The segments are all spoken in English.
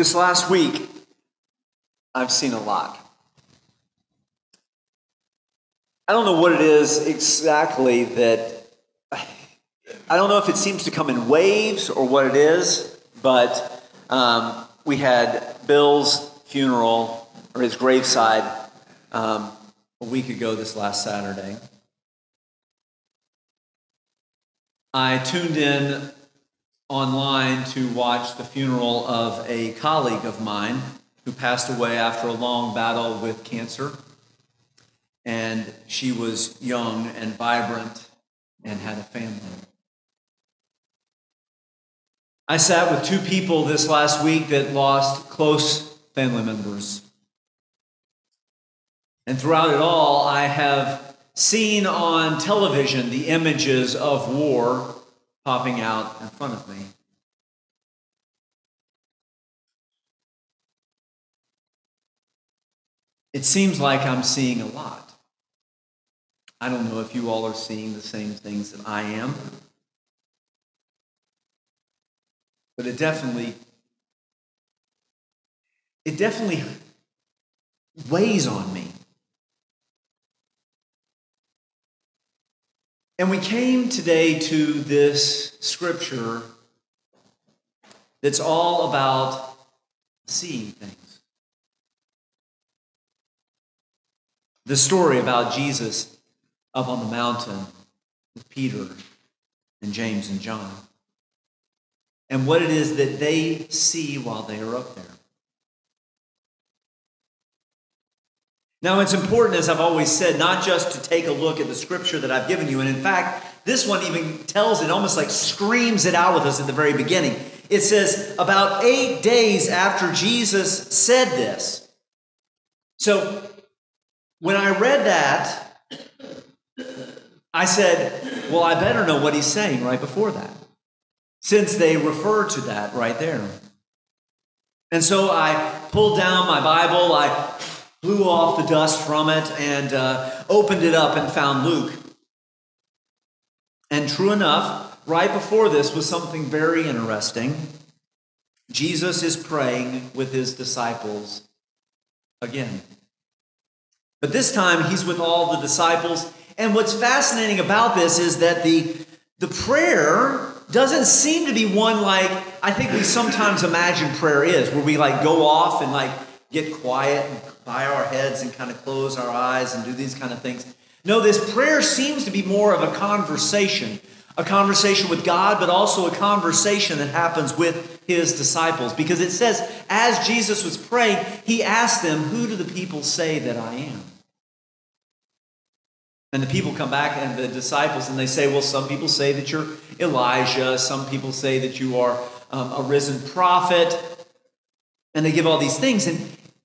This last week, I've seen a lot. I don't know what it is exactly that, I don't know if it seems to come in waves or what it is, but um, we had Bill's funeral, or his graveside, um, a week ago this last Saturday. I tuned in online to watch the funeral of a colleague of mine who passed away after a long battle with cancer. And she was young and vibrant and had a family. I sat with two people this last week that lost close family members. And throughout it all, I have seen on television the images of war popping out in front of me. It seems like I'm seeing a lot. I don't know if you all are seeing the same things that I am, but it definitely it definitely weighs on me. And we came today to this scripture that's all about seeing things. The story about Jesus up on the mountain with Peter and James and John, and what it is that they see while they are up there. Now, it's important, as I've always said, not just to take a look at the scripture that I've given you. And in fact, this one even tells it, almost like screams it out with us at the very beginning. It says, about eight days after Jesus said this. So, when I read that, I said, well, I better know what he's saying right before that, since they refer to that right there. And so I pulled down my Bible, I blew off the dust from it, and uh, opened it up and found Luke. And true enough, right before this was something very interesting. Jesus is praying with his disciples again. But this time he's with all the disciples. And what's fascinating about this is that the, the prayer doesn't seem to be one like I think we sometimes imagine prayer is, where we like go off and like get quiet and bow our heads and kind of close our eyes and do these kind of things. No, this prayer seems to be more of a conversation, a conversation with God, but also a conversation that happens with his disciples. Because it says, as Jesus was praying, he asked them, Who do the people say that I am? And the people come back and the disciples and they say, Well, some people say that you're Elijah, some people say that you are um, a risen prophet. And they give all these things. And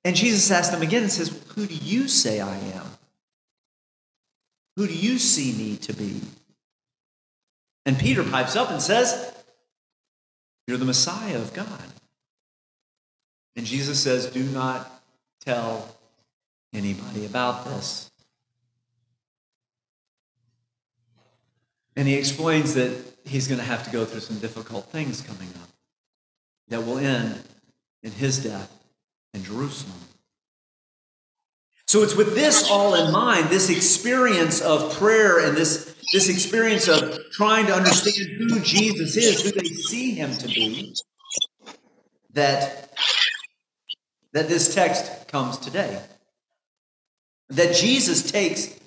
and Jesus asks them again and says, Who do you say I am? Who do you see me to be? And Peter pipes up and says, You're the Messiah of God. And Jesus says, Do not tell anybody about this. And he explains that he's going to have to go through some difficult things coming up that will end in his death in Jerusalem. So it's with this all in mind, this experience of prayer and this, this experience of trying to understand who Jesus is, who they see him to be, that, that this text comes today. That Jesus takes,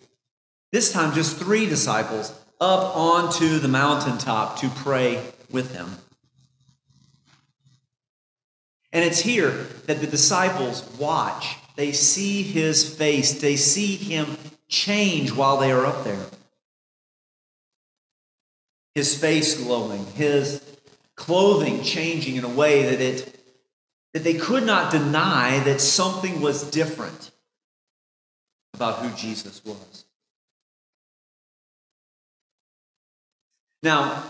this time just three disciples, up onto the mountaintop to pray with him. And it's here that the disciples watch. They see his face, they see him change while they are up there. His face glowing, his clothing changing in a way that it that they could not deny that something was different about who Jesus was. Now,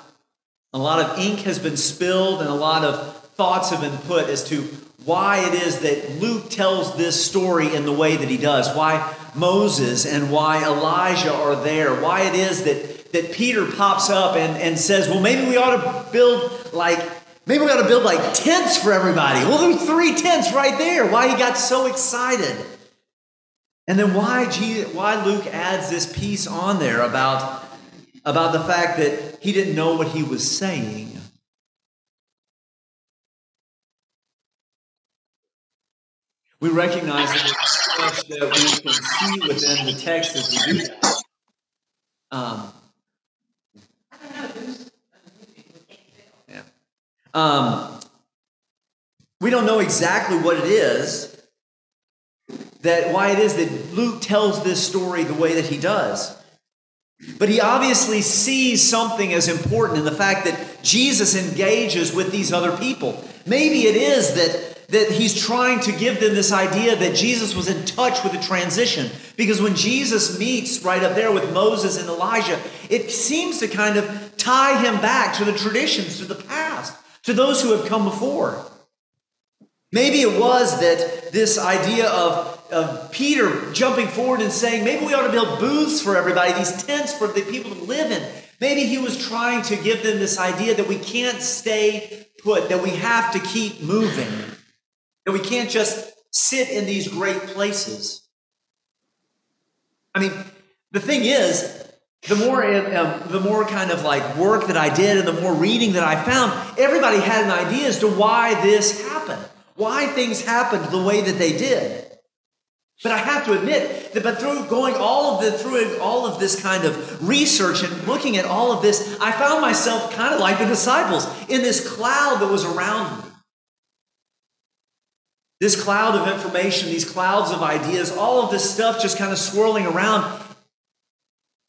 a lot of ink has been spilled and a lot of thoughts have been put as to why it is that Luke tells this story in the way that he does, why Moses and why Elijah are there, why it is that, that Peter pops up and, and says, well, maybe we ought to build like Maybe we got to build like tents for everybody. Well, there's three tents right there. Why he got so excited. And then why, Jesus, why Luke adds this piece on there about, about the fact that he didn't know what he was saying. We recognize that that we can see within the text as we do that. Um, yeah. Um, we don't know exactly what it is that why it is that Luke tells this story the way that he does. But he obviously sees something as important in the fact that Jesus engages with these other people. Maybe it is that, that he's trying to give them this idea that Jesus was in touch with the transition. Because when Jesus meets right up there with Moses and Elijah, it seems to kind of tie him back to the traditions, to the past, to those who have come before. Maybe it was that this idea of of Peter jumping forward and saying, maybe we ought to build booths for everybody, these tents for the people to live in. Maybe he was trying to give them this idea that we can't stay put, that we have to keep moving, that we can't just sit in these great places. I mean, the thing is, the more um, the more kind of like work that I did and the more reading that I found, everybody had an idea as to why this happened, why things happened the way that they did. But I have to admit that but through going all of the through all of this kind of research and looking at all of this, I found myself kind of like the disciples in this cloud that was around me. This cloud of information, these clouds of ideas, all of this stuff just kind of swirling around.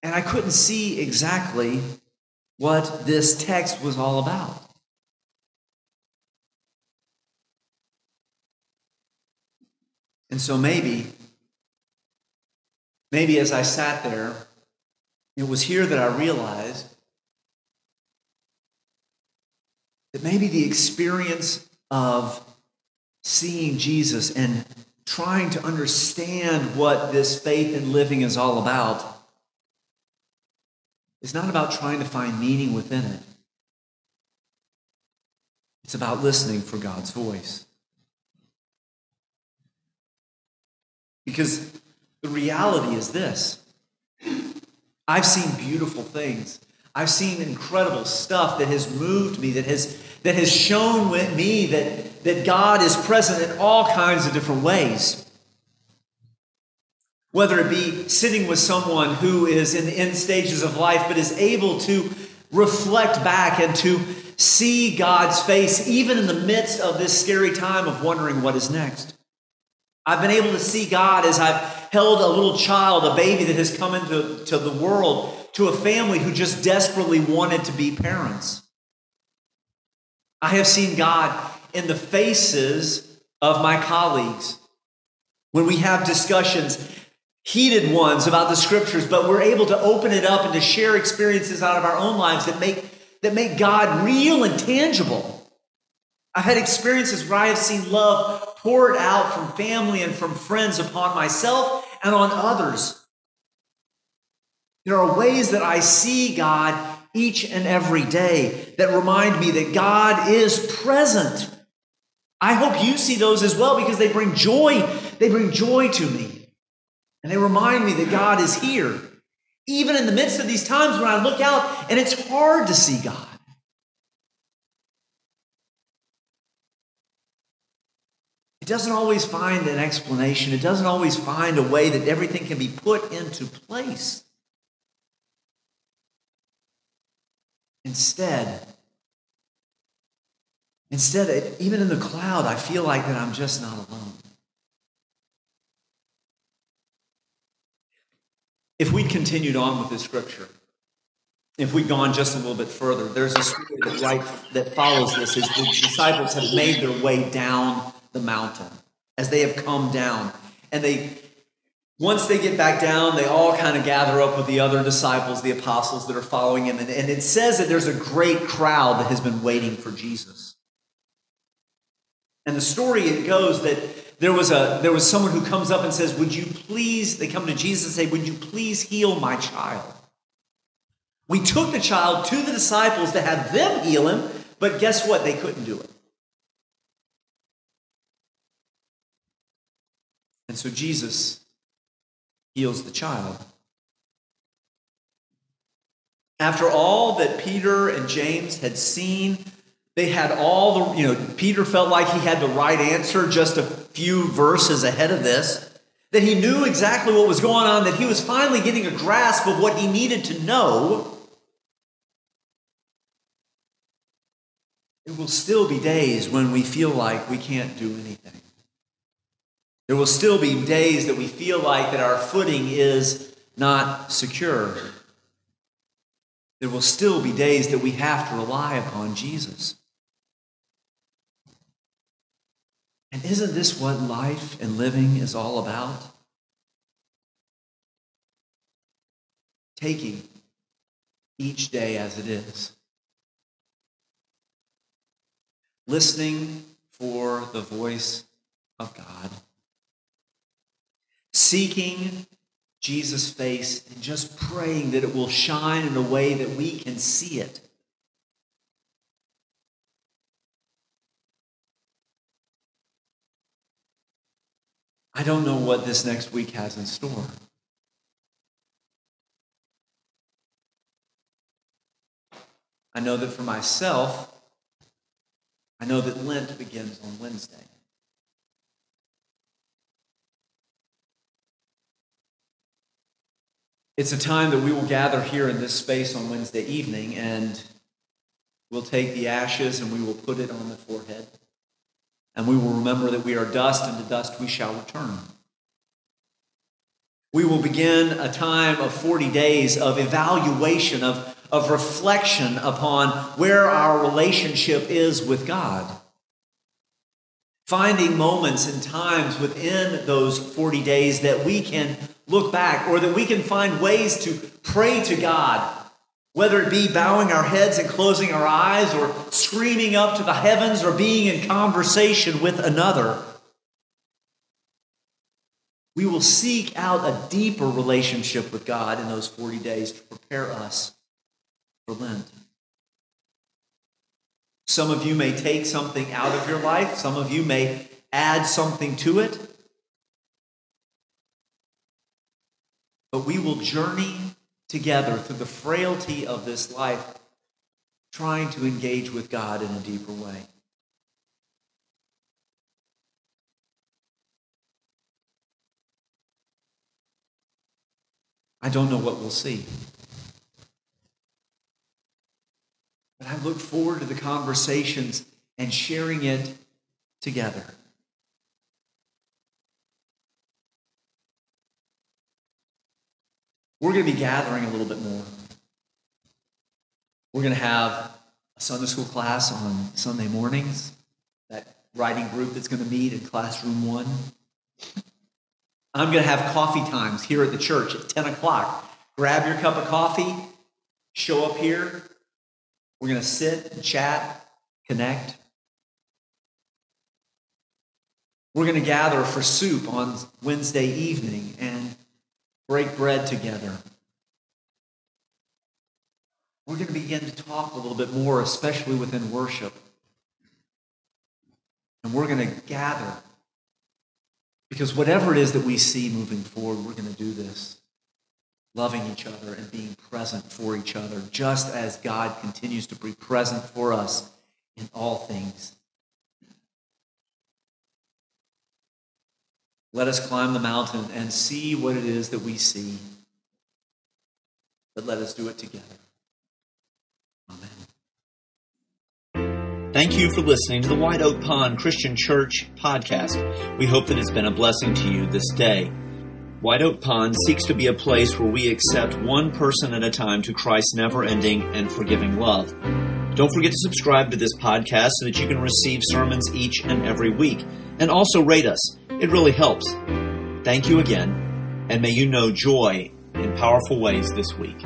And I couldn't see exactly what this text was all about. And so maybe Maybe as I sat there, it was here that I realized that maybe the experience of seeing Jesus and trying to understand what this faith and living is all about is not about trying to find meaning within it. It's about listening for God's voice. Because the reality is this I've seen beautiful things. I've seen incredible stuff that has moved me, that has, that has shown me that, that God is present in all kinds of different ways. Whether it be sitting with someone who is in the end stages of life but is able to reflect back and to see God's face even in the midst of this scary time of wondering what is next. I've been able to see God as I've held a little child, a baby that has come into to the world, to a family who just desperately wanted to be parents. I have seen God in the faces of my colleagues when we have discussions, heated ones about the scriptures, but we're able to open it up and to share experiences out of our own lives that make, that make God real and tangible. I've had experiences where I have seen love poured out from family and from friends upon myself and on others. There are ways that I see God each and every day that remind me that God is present. I hope you see those as well because they bring joy. They bring joy to me. And they remind me that God is here. Even in the midst of these times when I look out and it's hard to see God. It doesn't always find an explanation. It doesn't always find a way that everything can be put into place. Instead, instead, even in the cloud, I feel like that I'm just not alone. If we'd continued on with this scripture, if we'd gone just a little bit further, there's a story that, right, that follows this as the disciples have made their way down the mountain as they have come down. And they, once they get back down, they all kind of gather up with the other disciples, the apostles that are following him. And, and it says that there's a great crowd that has been waiting for Jesus. And the story it goes that there was a there was someone who comes up and says, "Would you please?" They come to Jesus and say, "Would you please heal my child?" We took the child to the disciples to have them heal him, But guess what? They couldn't do it. And so Jesus heals the child. After all that Peter and James had seen, they had all the, you know, Peter felt like he had the right answer just a few verses ahead of this that he knew exactly what was going on, that he was finally getting a grasp of what he needed to know, there will still be days when we feel like we can't do anything. There will still be days that we feel like that our footing is not secure. There will still be days that we have to rely upon Jesus. And isn't this what life and living is all about? Taking each day as it is. Listening for the voice of God. Seeking Jesus' face and just praying that it will shine in a way that we can see it. I don't know what this next week has in store. I know that for myself, I know that Lent begins on Wednesday. It's a time that we will gather here in this space on Wednesday evening, and we'll take the ashes and we will put it on the forehead and we will remember that we are dust, and to dust we shall return. We will begin a time of 40 days of evaluation, of, of reflection upon where our relationship is with God. Finding moments and times within those 40 days that we can look back or that we can find ways to pray to God whether it be bowing our heads and closing our eyes, or screaming up to the heavens, or being in conversation with another, we will seek out a deeper relationship with God in those 40 days to prepare us for Lent. Some of you may take something out of your life, some of you may add something to it. But we will journey together through the frailty of this life, trying to engage with God in a deeper way. I don't know what we'll see. But I look forward to the conversations and sharing it together. We're going to be gathering a little bit more. We're going to have a Sunday school class on Sunday mornings, that writing group that's going to meet in classroom one. I'm going to have coffee times here at the church at 10 o'clock. Grab your cup of coffee, show up here. We're going to sit and chat, connect. We're going to gather for soup on Wednesday evening and break bread together. We're going to begin to talk a little bit more, especially within worship. And we're going to gather. Because whatever it is that we see moving forward, we're going to do this. Loving each other and being present for each other, just as God continues to be present for us in all things. Let us climb the mountain and see what it is that we see. But let us do it together. Amen. Thank you for listening to the White Oak Pond Christian Church podcast. We hope that it's been a blessing to you this day. White Oak Pond seeks to be a place where we accept one person at a time to Christ's never ending and forgiving love. Don't forget to subscribe to this podcast so that you can receive sermons each and every week. And also rate us. It really helps. Thank you again, and may you know joy in powerful ways this week.